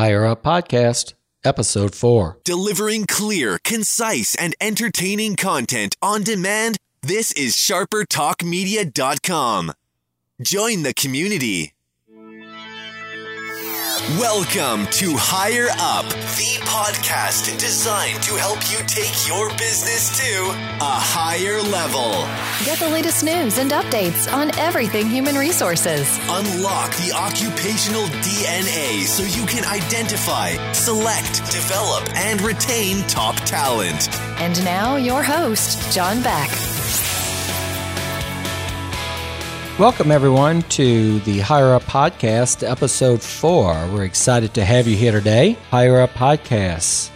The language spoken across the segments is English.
Hire Up Podcast, Episode 4. Delivering clear, concise, and entertaining content on demand. This is sharpertalkmedia.com. Join the community. Welcome to Hire Up, the podcast designed to help you take your business to a higher level. Get the latest news and updates on everything human resources. Unlock the occupational DNA so you can identify, select, develop, and retain top talent. And now, your host, John Beck. Welcome, everyone, to the Hire Up Podcast, Episode 4. We're excited to have you here today. Hire Up Podcasts,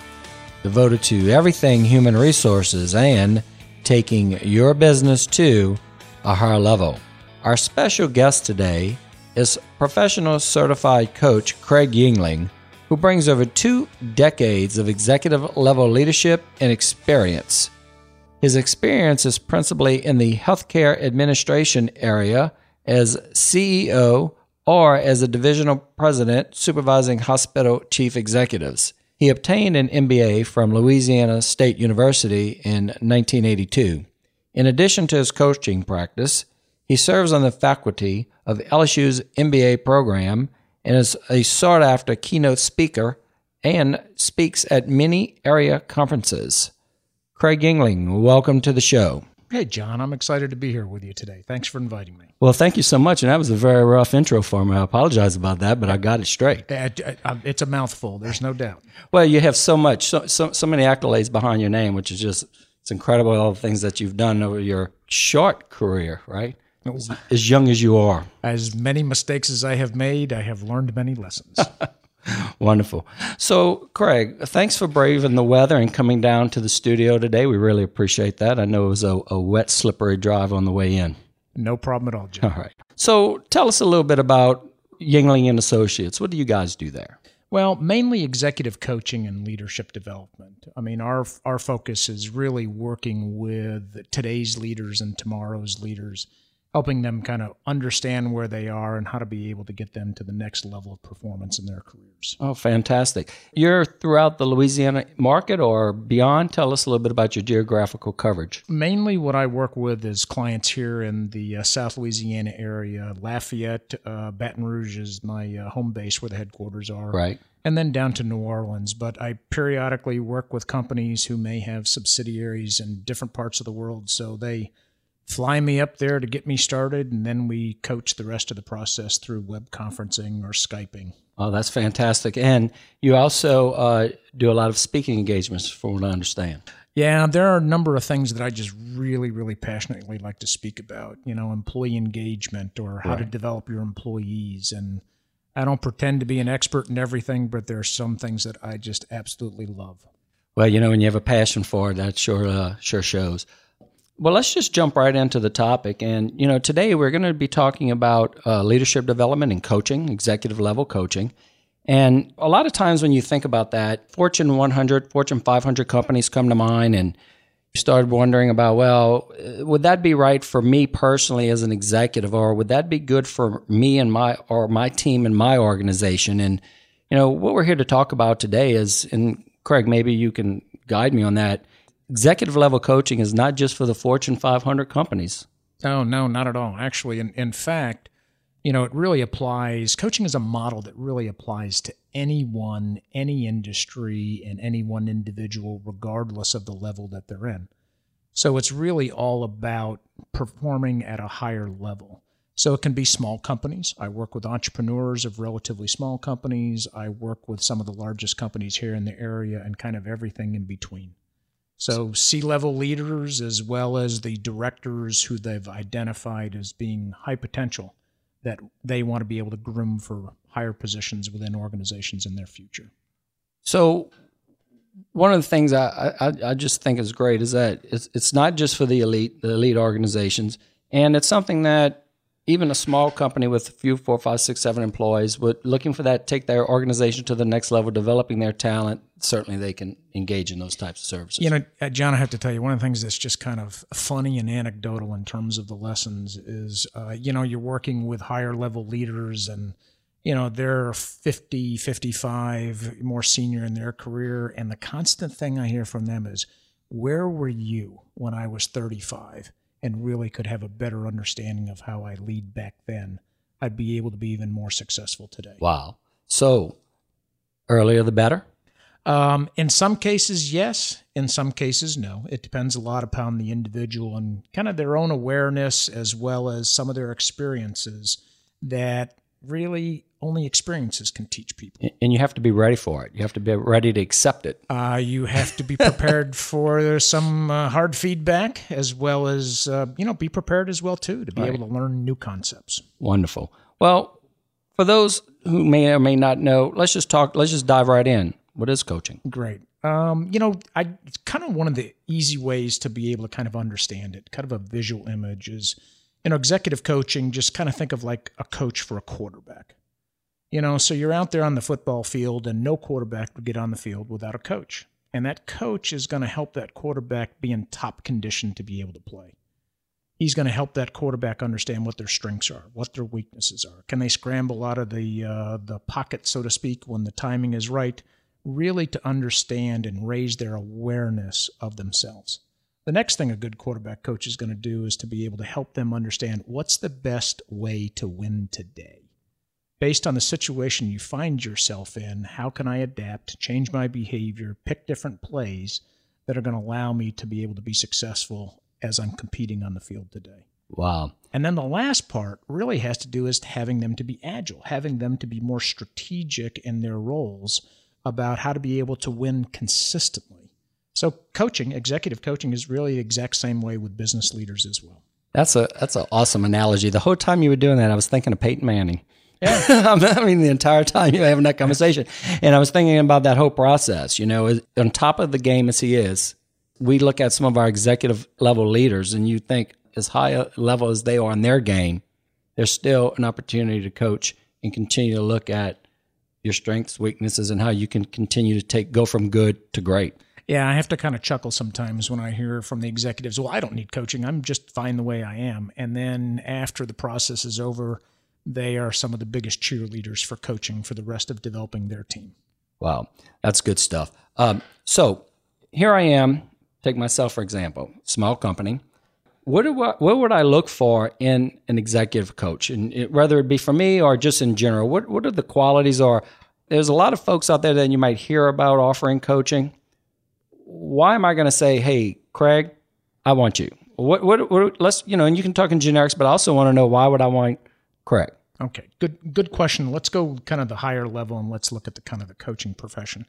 devoted to everything human resources and taking your business to a higher level. Our special guest today is professional certified coach Craig Juengling, who brings over two decades of executive level leadership and experience. His experience is principally in the healthcare administration area as CEO or as a divisional president supervising hospital chief executives. He obtained an MBA from Louisiana State University in 1982. In addition to his coaching practice, he serves on the faculty of LSU's MBA program and is a sought after keynote speaker and speaks at many area conferences. Craig Juengling, welcome to the show. Hey, John, I'm excited to be here with you today. Thanks for inviting me. Well, thank you so much. And that was a very rough intro for me. I apologize about that, but I got it straight. Uh, uh, It's a mouthful, there's no doubt. Well, you have so much, so, so, so many accolades behind your name, which is just, it's incredible all the things that you've done over your short career, right? As, as young as you are. As many mistakes as I have made, I have learned many lessons. Wonderful. So, Craig, thanks for braving the weather and coming down to the studio today. We really appreciate that. I know it was a, a wet, slippery drive on the way in. no problem at all, John. All right. So, tell us a little bit about Juengling and Associates. What do you guys do there? Well, mainly executive coaching and leadership development. I mean, our our focus is really working with today's leaders and tomorrow's leaders, helping them kind of understand where they are and how to be able to get them to the next level of performance in their careers. Oh, fantastic. You're throughout the Louisiana market or beyond. Tell us a little bit about your geographical coverage. Mainly, what I work with is clients here in the uh, South Louisiana area. Lafayette, uh, Baton Rouge is my uh, home base where the headquarters are. Right. And then down to New Orleans. But I periodically work with companies who may have subsidiaries in different parts of the world. So they fly me up there to get me started, and then we coach the rest of the process through web conferencing or Skyping. Oh, that's fantastic. And you also uh, do a lot of speaking engagements, from what I understand. Yeah, there are a number of things that I just really, really passionately like to speak about. You know, employee engagement or how to develop your employees. And I don't pretend to be an expert in everything, but there are some things that I just absolutely love. Well, you know, when you have a passion for it, that sure uh, sure shows. Well, let's just jump right into the topic. And you know, today we're going to be talking about uh, leadership development and coaching, executive level coaching. And a lot of times when you think about that, Fortune 100, Fortune 500 companies come to mind, and you started wondering about, well, uh, would that be right for me personally as an executive, or would that be good for me and my or my team and my organization? And you know, what we're here to talk about today is, and Craig, maybe you can guide me on that. Executive level coaching is not just for the Fortune 500 companies. No, no, not at all. Actually, in, in fact, you know, it really applies. Coaching is a model that really applies to anyone, any industry, and any one individual, regardless of the level that they're in. So it's really all about performing at a higher level. So it can be small companies. I work with entrepreneurs of relatively small companies. I work with some of the largest companies here in the area and kind of everything in between. So C level leaders, as well as the directors who they've identified as being high potential that they want to be able to groom for higher positions within organizations in their future. So, one of the things I, I, I just think is great is that it's, it's not just for the elite, the elite organizations, and it's something that even a small company with a few, four, five, six, seven employees, would looking for that, take their organization to the next level, developing their talent. Certainly, they can engage in those types of services. You know, uh, John, I have to tell you, one of the things that's just kind of funny and anecdotal in terms of the lessons is, uh, you know, you're working with higher level leaders and you know, they're 50, 55, more senior in their career. And the constant thing I hear from them is, where were you when I was 35 and really could have a better understanding of how I lead back then? I'd be able to be even more successful today. Wow. So earlier the better? Um, in some cases, yes. In some cases, no. It depends a lot upon the individual and kind of their own awareness as well as some of their experiences that really only experiences can teach people. And you have to be ready for it. You have to be ready to accept it. Uh, you have to be prepared for some uh, hard feedback as well as, uh, you know, be prepared as well, too, to be Right. able to learn new concepts. Wonderful. Well, for those who may or may not know, let's just talk, let's just dive right in. What is coaching? Great. Um, you know, I it's kind of one of the easy ways to be able to kind of understand it, kind of a visual image is, you know, executive coaching. Just kind of think of like a coach for a quarterback. You know, so you're out there on the football field, and no quarterback would get on the field without a coach, and that coach is going to help that quarterback be in top condition to be able to play. He's going to help that quarterback understand what their strengths are, what their weaknesses are. Can they scramble out of the uh, the pocket, so to speak, when the timing is right? really to understand and raise their awareness of themselves. The next thing a good quarterback coach is going to do is to be able to help them understand what's the best way to win today. Based on the situation you find yourself in, how can I adapt, change my behavior, pick different plays that are going to allow me to be able to be successful as I'm competing on the field today? Wow. And then the last part really has to do is having them to be agile, having them to be more strategic in their roles about how to be able to win consistently. So coaching, executive coaching is really the exact same way with business leaders as well. That's a that's an awesome analogy. The whole time you were doing that, I was thinking of Peyton Manning. Yeah. I mean, the entire time you were having that conversation, and I was thinking about that whole process. You know, on top of the game as he is, we look at some of our executive level leaders, and you think as high a level as they are in their game, there's still an opportunity to coach and continue to look at your strengths, weaknesses, and how you can continue to take go from good to great. Yeah, I have to kind of chuckle sometimes when I hear from the executives, well, I don't need coaching. I'm just fine the way I am. And then after the process is over, they are some of the biggest cheerleaders for coaching for the rest of developing their team. Wow, that's good stuff. Um, so here I am. Take myself for example, small company. What do I, what would I look for in an executive coach, and it, whether it be for me or just in general? What what are the qualities? Or there's a lot of folks out there that you might hear about offering coaching. Why am I going to say, "Hey, Craig, I want you"? What, what what let's you know, and you can talk in generics, but I also want to know why would I want Craig? Okay, good good question. Let's go kind of the higher level and let's look at the kind of the coaching profession.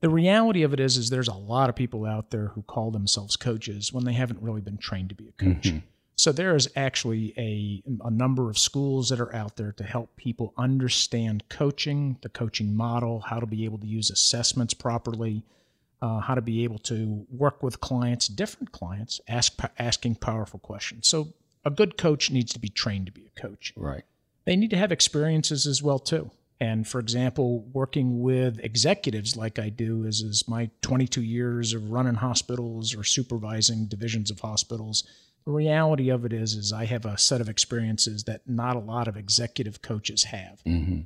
The reality of it is is there's a lot of people out there who call themselves coaches when they haven't really been trained to be a coach. So there is actually a a number of schools that are out there to help people understand coaching, the coaching model, how to be able to use assessments properly, uh, how to be able to work with clients, different clients, ask asking powerful questions. So a good coach needs to be trained to be a coach Right. they need to have experiences as well too. And for example, working with executives like I do is is my 22 years of running hospitals or supervising divisions of hospitals. The reality of it is is I have a set of experiences that not a lot of executive coaches have. Mm-hmm.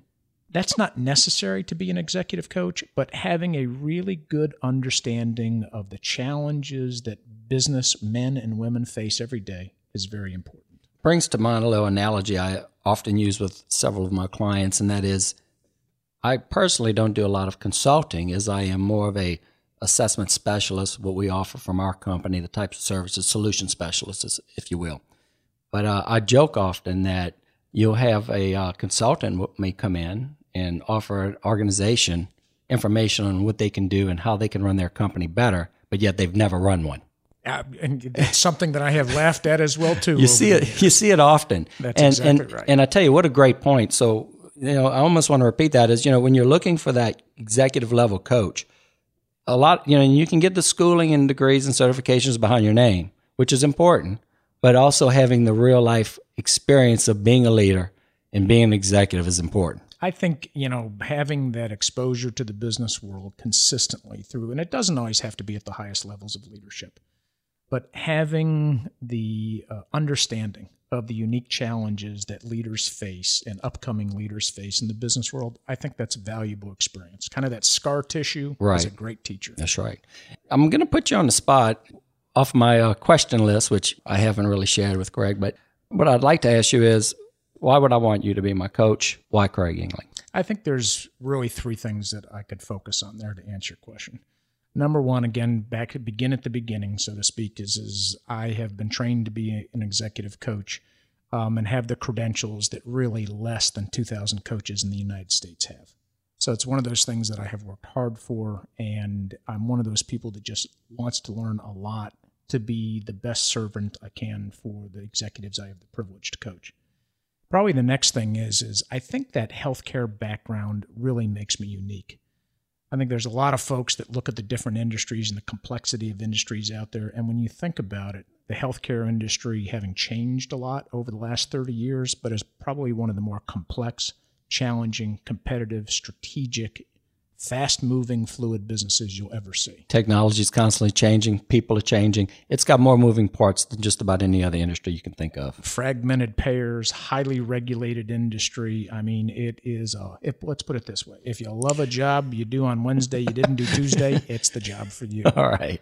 That's not necessary to be an executive coach, but having a really good understanding of the challenges that business men and women face every day is very important. brings to mind a little analogy I often use with several of my clients, and that is I personally don't do a lot of consulting as I am more of a assessment specialist, what we offer from our company, the types of services, solution specialists, if you will. But uh, I joke often that you'll have a uh, consultant may come in and offer an organization information on what they can do and how they can run their company better, but yet they've never run one. Uh, and that's something that I have laughed at as well too. You see it. You see it often. That's and, exactly and, right. And I tell you, what a great point. So, you know, I almost want to repeat that is, you know, when you're looking for that executive level coach, a lot, you know, you can get the schooling and degrees and certifications behind your name, which is important, but also having the real life experience of being a leader and being an executive is important. I think, you know, having that exposure to the business world consistently through, and it doesn't always have to be at the highest levels of leadership, but having the uh, understanding of the unique challenges that leaders face and upcoming leaders face in the business world, I think that's a valuable experience. Kind of that scar tissue Right. is a great teacher. That's right. I'm going to put you on the spot off my uh, question list, which I haven't really shared with Greg. But what I'd like to ask you is, why would I want you to be my coach? Why Craig Juengling? I think there's really three things that I could focus on there to answer your question. Number one, again, back begin at the beginning, so to speak, is is I have been trained to be an executive coach um, and have the credentials that really less than 2,000 coaches in the United States have. So it's one of those things that I have worked hard for, and I'm one of those people that just wants to learn a lot to be the best servant I can for the executives I have the privilege to coach. Probably the next thing is is I think that healthcare background really makes me unique. I think there's a lot of folks that look at the different industries and the complexity of industries out there. And when you think about it, the healthcare industry having changed a lot over the last 30 years, but is probably one of the more complex, challenging, competitive, strategic, fast moving, fluid businesses you'll ever see. Technology is constantly changing. People are changing. It's got more moving parts than just about any other industry you can think of. fragmented payers, highly regulated industry. I mean, it is a. If, let's put it this way: if you love a job you do on Wednesday, you didn't do Tuesday, it's the job for you. All right.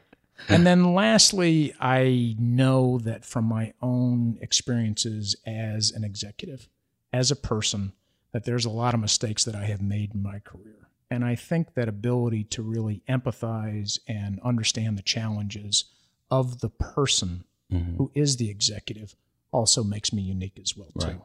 And then lastly, I know that from my own experiences as an executive, as a person, that there's a lot of mistakes that I have made in my career. And I think that ability to really empathize and understand the challenges of the person who is the executive also makes me unique as well too. Right.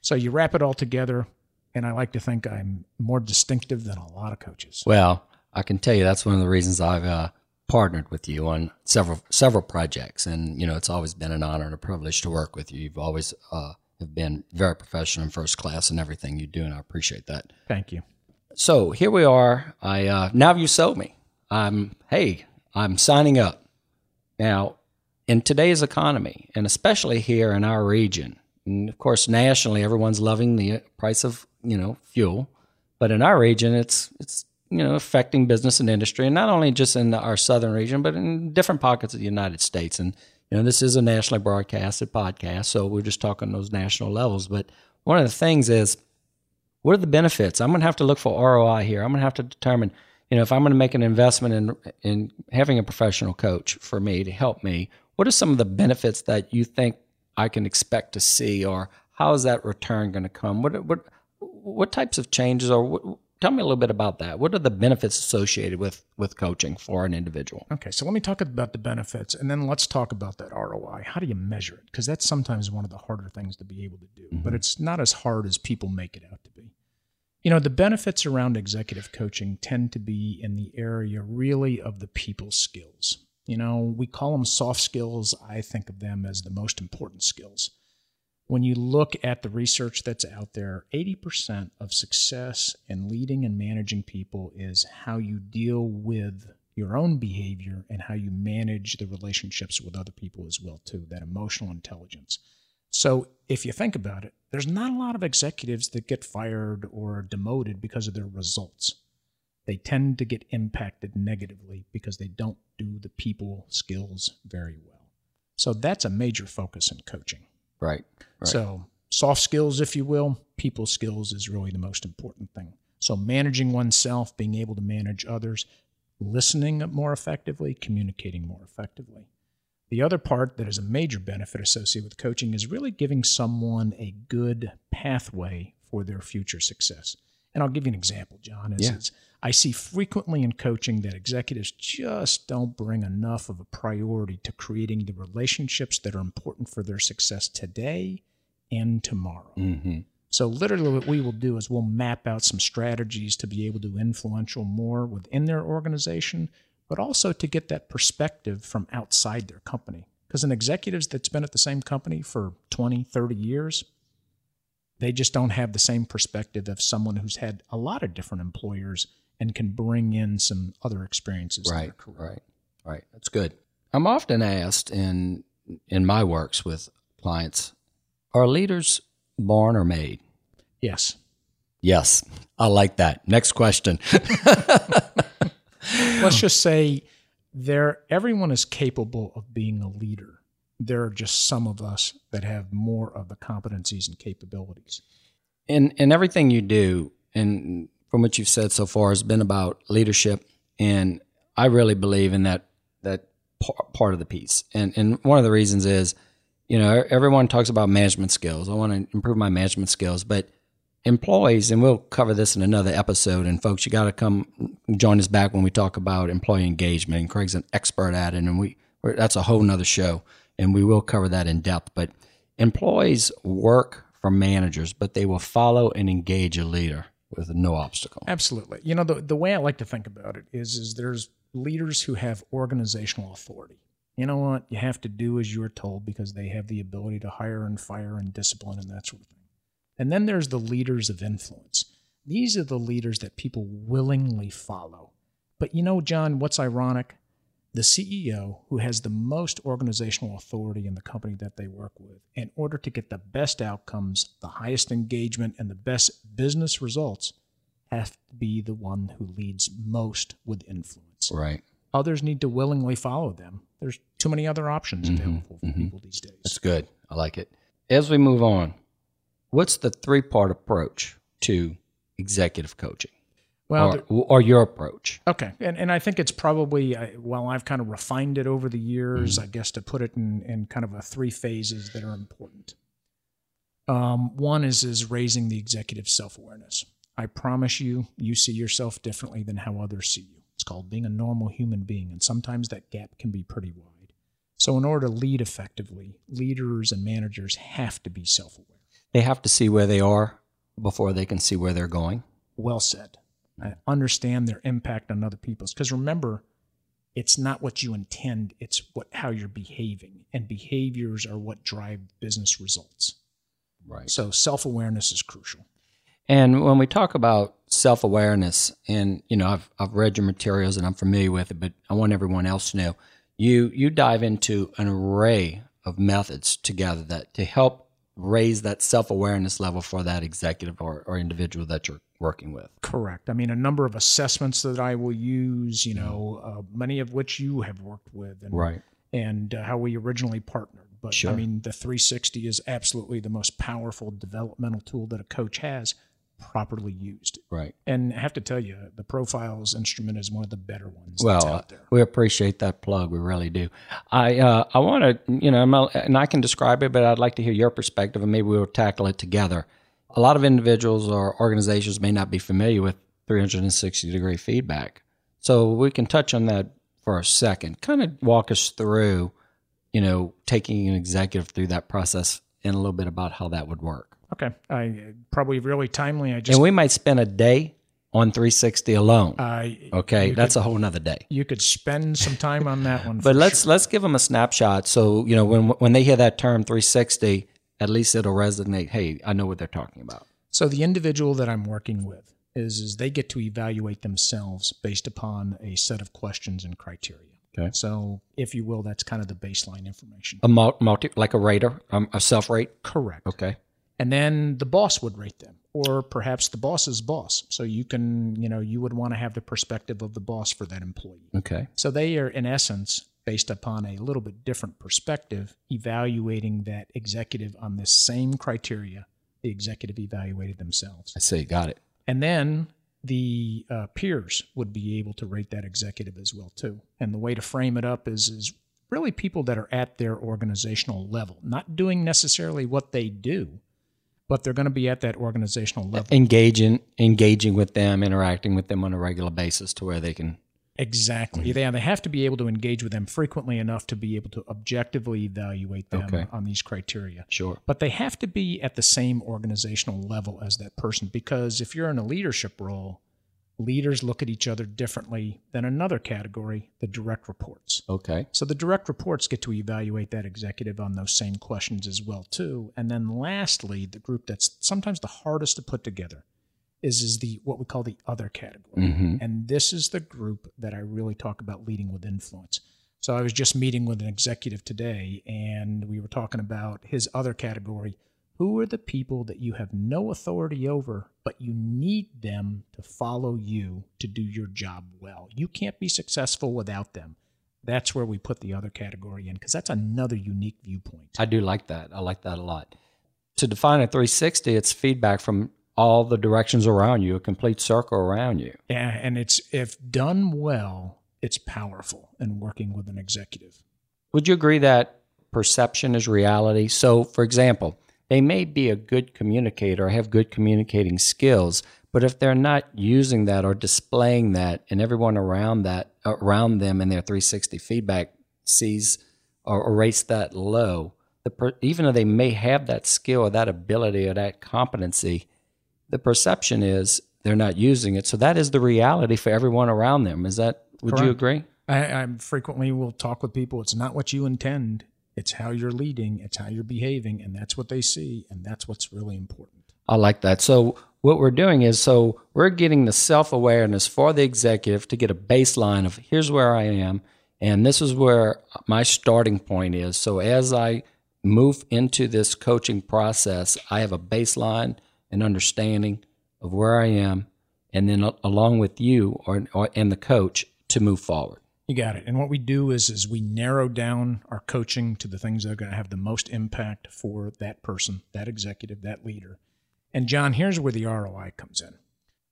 So you wrap it all together, and I like to think I'm more distinctive than a lot of coaches. Well, I can tell you that's one of the reasons I've uh, partnered with you on several several projects, and you know it's always been an honor and a privilege to work with you. You've always uh, have been very professional and first class in everything you do, and I appreciate that. Thank you. So here we are. I uh, now you sold me. I'm hey, I'm signing up. Now, in today's economy, and especially here in our region, and of course nationally, everyone's loving the price of you know fuel, but in our region, it's it's you know affecting business and industry, and not only just in our southern region, but in different pockets of the United States. And you know this is a nationally broadcasted podcast, so we're just talking those national levels. But one of the things is what are the benefits? I'm going to have to look for ROI here. I'm going to have to determine, you know, if I'm going to make an investment in in having a professional coach for me to help me, what are some of the benefits that you think I can expect to see, or how is that return going to come? What what what types of changes, or what, tell me a little bit about that. What are the benefits associated with with coaching for an individual? Okay, so let me talk about the benefits and then let's talk about that ROI. How do you measure it? Because that's sometimes one of the harder things to be able to do, but mm-hmm. it's not as hard as people make it out to be. You know, the benefits around executive coaching tend to be in the area really of the people skills. You know, we call them soft skills. I think of them as the most important skills. When you look at the research that's out there, 80% of success in leading and managing people is how you deal with your own behavior and how you manage the relationships with other people as well too, that emotional intelligence. So, if you think about it, there's not a lot of executives that get fired or demoted because of their results. They tend to get impacted negatively because they don't do the people skills very well. So, that's a major focus in coaching. Right. right. So, soft skills, if you will, people skills is really the most important thing. So, managing oneself, being able to manage others, listening more effectively, communicating more effectively. The other part that is a major benefit associated with coaching is really giving someone a good pathway for their future success. And I'll give you an example, John. Is, Yeah. I see frequently in coaching that executives just don't bring enough of a priority to creating the relationships that are important for their success today and tomorrow. Mhm. So literally what we will do is we'll map out some strategies to be able to be influential more within their organization, but also to get that perspective from outside their company. Because an executive that's been at the same company for 20, 30 years, they just don't have the same perspective of someone who's had a lot of different employers and can bring in some other experiences Right, right, right. That's good. I'm often asked in in my works with clients, are leaders born or made? Yes. Yes, I like that. Next question. let's just say there everyone is capable of being a leader. There are just some of us that have more of the competencies and capabilities. And and everything you do, and from what you've said so far, has been about leadership. And I really believe in that that part of the piece. And and one of the reasons is, you know, everyone talks about management skills. I want to improve my management skills, but employees, and we'll cover this in another episode. And folks, you got to come join us back when we talk about employee engagement. And Craig's an expert at it, and we that's a whole nother show, and we will cover that in depth. But employees work for managers, but they will follow and engage a leader with no obstacle. Absolutely. You know, the the way I like to think about it is is there's leaders who have organizational authority. You know what? You have to do as you're told because they have the ability to hire and fire and discipline and that sort of thing. And then there's the leaders of influence. These are the leaders that people willingly follow. But you know, John, what's ironic? The CEO, who has the most organizational authority in the company that they work with, in order to get the best outcomes, the highest engagement, and the best business results, have to be the one who leads most with influence. Right. Others need to willingly follow them. There's too many other options Mm-hmm. available for people these days. That's good. I like it. As we move on, what's the three part approach to executive coaching? Well, or, or your approach? Okay, and and I think it's probably uh, well, I've kind of refined it over the years, I guess, to put it in in kind of a three phases that are important. Um, one is is raising the executive self awareness. I promise you, you see yourself differently than how others see you. It's called being a normal human being, and sometimes that gap can be pretty wide. So, in order to lead effectively, leaders and managers have to be self aware. They have to see where they are before they can see where they're going. well said. I understand their impact on other people's because remember, it's not what you intend; it's what how you're behaving, and behaviors are what drive business results. Right. So self awareness is crucial. And when we talk about self awareness, and you know, I've I've read your materials and I'm familiar with it, but I want everyone else to know you you dive into an array of methods together that to help raise that self awareness level for that executive or, or individual that you're working with. Correct. I mean, a number of assessments that I will use. You know, uh, many of which you have worked with, and Right. and uh, how we originally partnered. But Sure. I mean, the 360 is absolutely the most powerful developmental tool that a coach has, properly used. Right. And I have to tell you, the Profiles instrument is one of the better ones that's Well, out there. we appreciate that plug. We really do. I uh, I want to, you know, I'm a- and I can describe it, but I'd like to hear your perspective, and maybe we'll tackle it together. A lot of individuals or organizations may not be familiar with 360 degree feedback, so we can touch on that for a second. Kind of walk us through, you know, taking an executive through that process, and a little bit about how that would work. Okay, I probably really timely. I just And we might spend a day on 360 alone. I okay, that's a whole nother day. you could spend some time on that one. But let's sure. let's give them a snapshot. So you know when when they hear that term 360, at least it'll resonate. Hey, I know what they're talking about. So the individual that I'm working with is is they get to evaluate themselves based upon a set of questions and criteria. Okay. So if you will, that's kind of the baseline information. A multi like a rater, um, a self rate. Correct. Okay. and then the boss would rate them or perhaps the boss's boss so you can you know you would want to have the perspective of the boss for that employee Okay. so they are in essence based upon a little bit different perspective evaluating that executive on this same criteria the executive evaluated themselves I see. Got it. and then the uh, peers would be able to rate that executive as well too and the way to frame it up is is really people that are at their organizational level not doing necessarily what they do but they're going to be at that organizational level Engaging engaging with them, interacting with them on a regular basis to where they can. Exactly Mm-hmm. yeah they have to be able to engage with them frequently enough to be able to objectively evaluate them Okay. on these criteria Sure. but they have to be at the same organizational level as that person because if you're in a leadership role leaders look at each other differently than another category the direct reports Okay. so the direct reports get to evaluate that executive on those same questions as well too and then lastly the group that's sometimes the hardest to put together is is the what we call the other category Mm-hmm. and this is the group that I really talk about leading with influence. So I was just meeting with an executive today and we were talking about his other category. Who are the people that you have no authority over, but you need them to follow you to do your job well? You can't be successful without them. That's where we put the other category in because that's another unique viewpoint. I do like that. I like that a lot. To define a 360, it's feedback from all the directions around you, a complete circle around you. Yeah, and it's if done well, it's powerful in working with an executive. Would you agree that perception is reality? So, for example, they may be a good communicator have good communicating skills, but if they're not using that or displaying that, and everyone around that around them in their 360 feedback sees or rates that low, the per, even though they may have that skill or that ability or that competency, the perception is they're not using it. So that is the reality for everyone around them. Is that? Would Correct. you agree? I, I frequently will talk with people. It's not what you intend. It's how you're leading. It's how you're behaving, and that's what they see, and that's what's really important. I like that. So what we're doing is so we're getting the self awareness for the executive to get a baseline of here's where I am, and this is where my starting point is. So as I move into this coaching process, I have a baseline and understanding of where I am, and then along with you or, or and the coach to move forward. You got it. And what we do is is we narrow down our coaching to the things that are going to have the most impact for that person, that executive, that leader. And John, here's where the ROI comes in.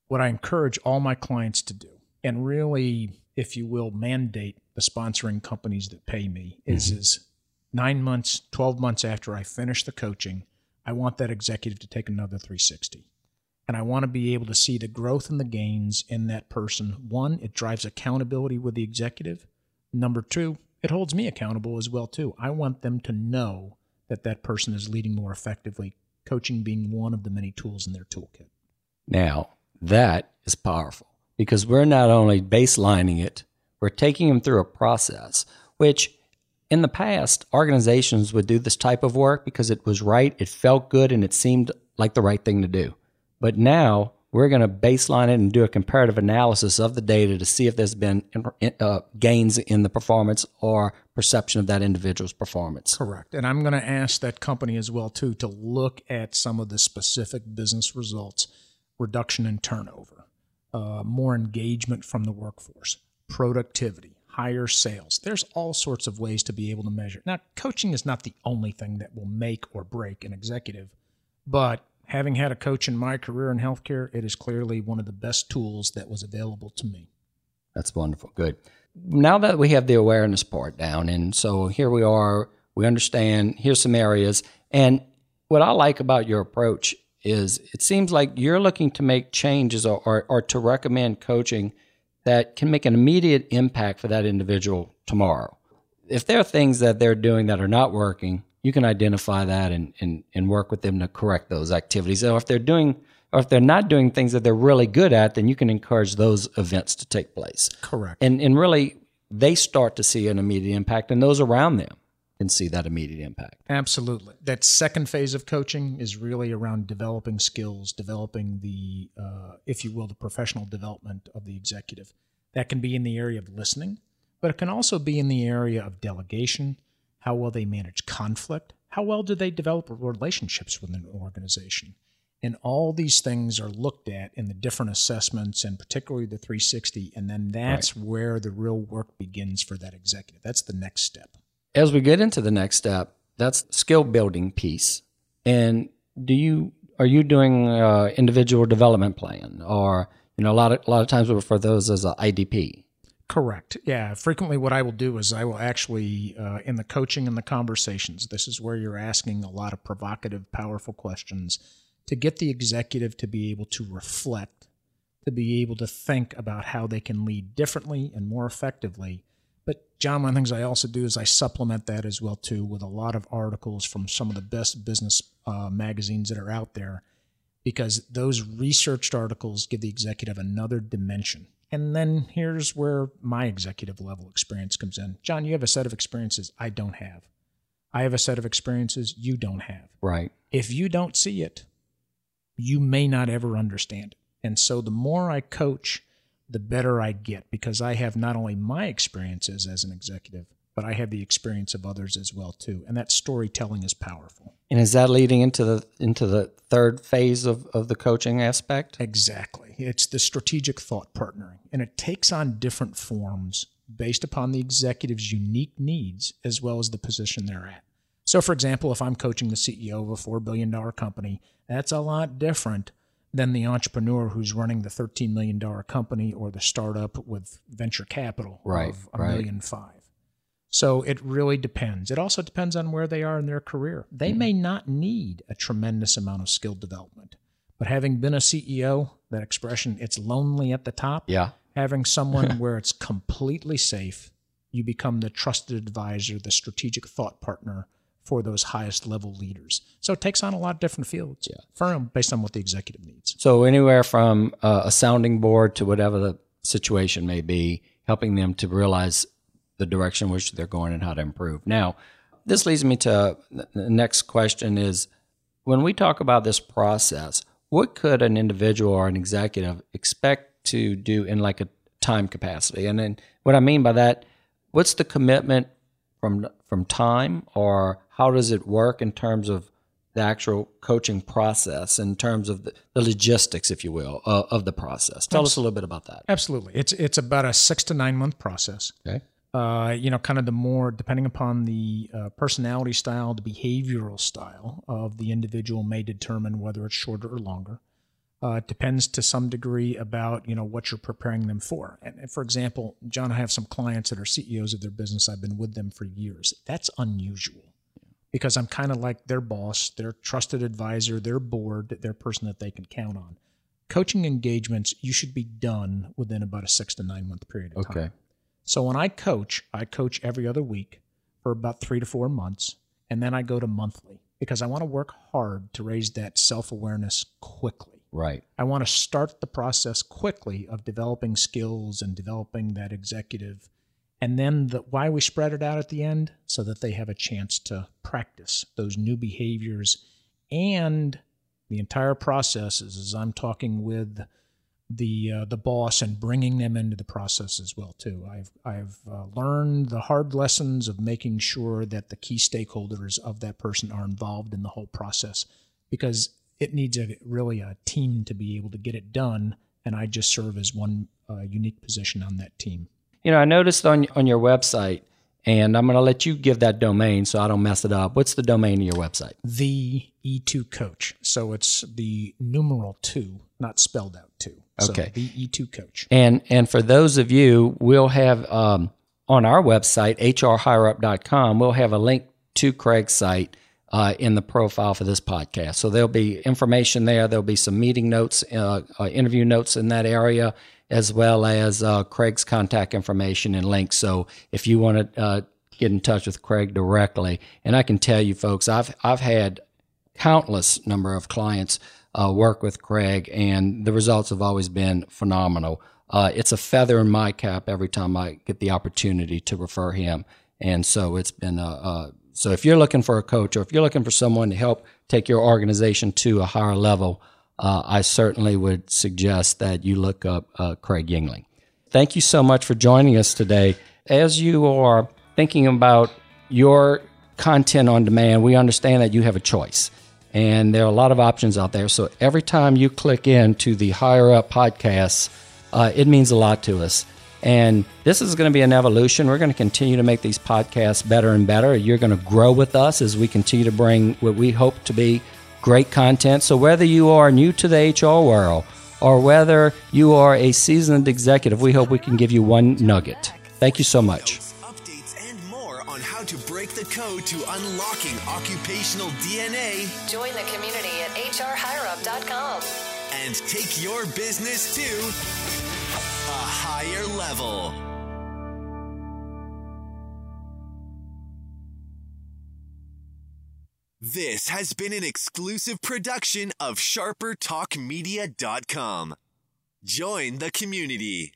What I encourage all my clients to do, and really, if you will, mandate the sponsoring companies that pay me, is mm-hmm. is nine months, twelve months after I finish the coaching, I want that executive to take another 360. And I want to be able to see the growth and the gains in that person. One, it drives accountability with the executive. Number two, it holds me accountable as well too. I want them to know that that person is leading more effectively, coaching being one of the many tools in their toolkit. Now, that is powerful because we're not only baselining it, we're taking them through a process, which in the past, organizations would do this type of work because it was right, it felt good, and it seemed like the right thing to do. But now we're going to baseline it and do a comparative analysis of the data to see if there's been uh, gains in the performance or perception of that individual's performance. Correct. And I'm going to ask that company as well too to look at some of the specific business results, reduction in turnover, uh, more engagement from the workforce, productivity, higher sales. There's all sorts of ways to be able to measure. Now, coaching is not the only thing that will make or break an executive, but having had a coach in my career in healthcare, it is clearly one of the best tools that was available to me. That's wonderful. Good. Now that we have the awareness part down, and so here we are, we understand, here's some areas. And what I like about your approach is it seems like you're looking to make changes or, or, or to recommend coaching that can make an immediate impact for that individual tomorrow. If there are things that they're doing that are not working, you can identify that and, and, and work with them to correct those activities. Or if they're doing or if they're not doing things that they're really good at, then you can encourage those events to take place. Correct. And and really they start to see an immediate impact and those around them can see that immediate impact. Absolutely. That second phase of coaching is really around developing skills, developing the, uh, if you will, the professional development of the executive. That can be in the area of listening, but it can also be in the area of delegation, how well they manage conflict, how well do they develop relationships within an organization. And all these things are looked at in the different assessments and particularly the 360. And then that's right. where the real work begins for that executive. That's the next step as we get into the next step, that's skill building piece. And do you are you doing uh, individual development plan, or you know a lot of a lot of times we refer those as a IDP. Correct. Yeah. Frequently, what I will do is I will actually, uh, in the coaching and the conversations, this is where you're asking a lot of provocative, powerful questions to get the executive to be able to reflect, to be able to think about how they can lead differently and more effectively John, one of the things I also do is I supplement that as well too with a lot of articles from some of the best business uh, magazines that are out there, because those researched articles give the executive another dimension. And then here's where my executive level experience comes in. John, you have a set of experiences I don't have. I have a set of experiences you don't have. Right. If you don't see it, you may not ever understand it. And so the more I coach the better I get because I have not only my experiences as an executive, but I have the experience of others as well too. And that storytelling is powerful. And is that leading into the into the third phase of, of the coaching aspect? Exactly. It's the strategic thought partnering. And it takes on different forms based upon the executive's unique needs as well as the position they're at. So, for example, if I'm coaching the CEO of a $4 billion company, that's a lot different than the entrepreneur who's running the $13 million company or the startup with venture capital Right, of a right. million five. So it really depends. It also depends on where they are in their career. They mm-hmm. may not need a tremendous amount of skill development, but having been a CEO, that expression, it's lonely at the top. Yeah. Having someone where it's completely safe, you become the trusted advisor, the strategic thought partner for those highest level leaders. So it takes on a lot of different fields Yeah. for 'em based on what the executive needs. So anywhere from uh, a sounding board to whatever the situation may be, helping them to realize the direction which they're going and how to improve. Now, this leads me to the next question is when we talk about this process, what could an individual or an executive expect to do in like a time capacity? And then what I mean by that, what's the commitment from from time or how does it work in terms of the actual coaching process in terms of the, the logistics, if you will, uh, of the process. Tell us a little bit about that. Absolutely. It's it's about a six to nine month process. Okay. uh, you know, kind of the more depending upon the uh, personality style, the behavioral style of the individual may determine whether it's shorter or longer. Uh, it depends to some degree about you know what you're preparing them for. And for example, John, I have some clients that are CEOs of their business. I've been with them for years. That's unusual because I'm kind of like their boss, their trusted advisor, their board, their person that they can count on. Coaching engagements, you should be done within about a six to nine month period of time. Okay. So when I coach, I coach every other week for about three to four months, and then I go to monthly because I want to work hard to raise that self awareness quickly. Right. I want to start the process quickly of developing skills and developing that executive. And then the, why we spread it out at the end so that they have a chance to practice those new behaviors. And the entire process is as I'm talking with the uh, the boss and bringing them into the process as well too. I've I've uh, learned the hard lessons of making sure that the key stakeholders of that person are involved in the whole process because it needs a really a team to be able to get it done, and I just serve as one uh, unique position on that team. You know, I noticed on on your website, and I'm going to let you give that domain so I don't mess it up. What's the domain of your website? The E2 coach, so it's the numeral two, not spelled out two. So Okay. the E2 coach. And and for those of you, we'll have um, on our website hrhireup.com. We'll have a link to Craig's site uh, in the profile for this podcast. So there'll be information there. There'll be some meeting notes, uh, uh, interview notes in that area, as well as uh, Craig's contact information and links. So if you want to uh, get in touch with Craig directly, and I can tell you, folks, I've I've had countless number of clients uh, work with Craig, and the results have always been phenomenal. It's a feather in my cap every time I get the opportunity to refer him, and so it's been. a, uh, so if you're looking for a coach, or if you're looking for someone to help take your organization to a higher level, uh, I certainly would suggest that you look up uh, Craig Juengling. Thank you so much for joining us today. As you are thinking about your content on demand, we understand that you have a choice. And there are a lot of options out there. So every time you click into the Hire Up podcasts, uh, it means a lot to us. And this is going to be an evolution. We're going to continue to make these podcasts better and better. You're going to grow with us as we continue to bring what we hope to be great content. So whether you are new to the HR world or whether you are a seasoned executive, we hope we can give you one nugget. Thank you so much. Updates and more on how to break the code to unlocking occupational DNA Join the community at hrhireup.com. and take your business to a higher level. This has been an exclusive production of SharperTalkMedia.com. Join the community.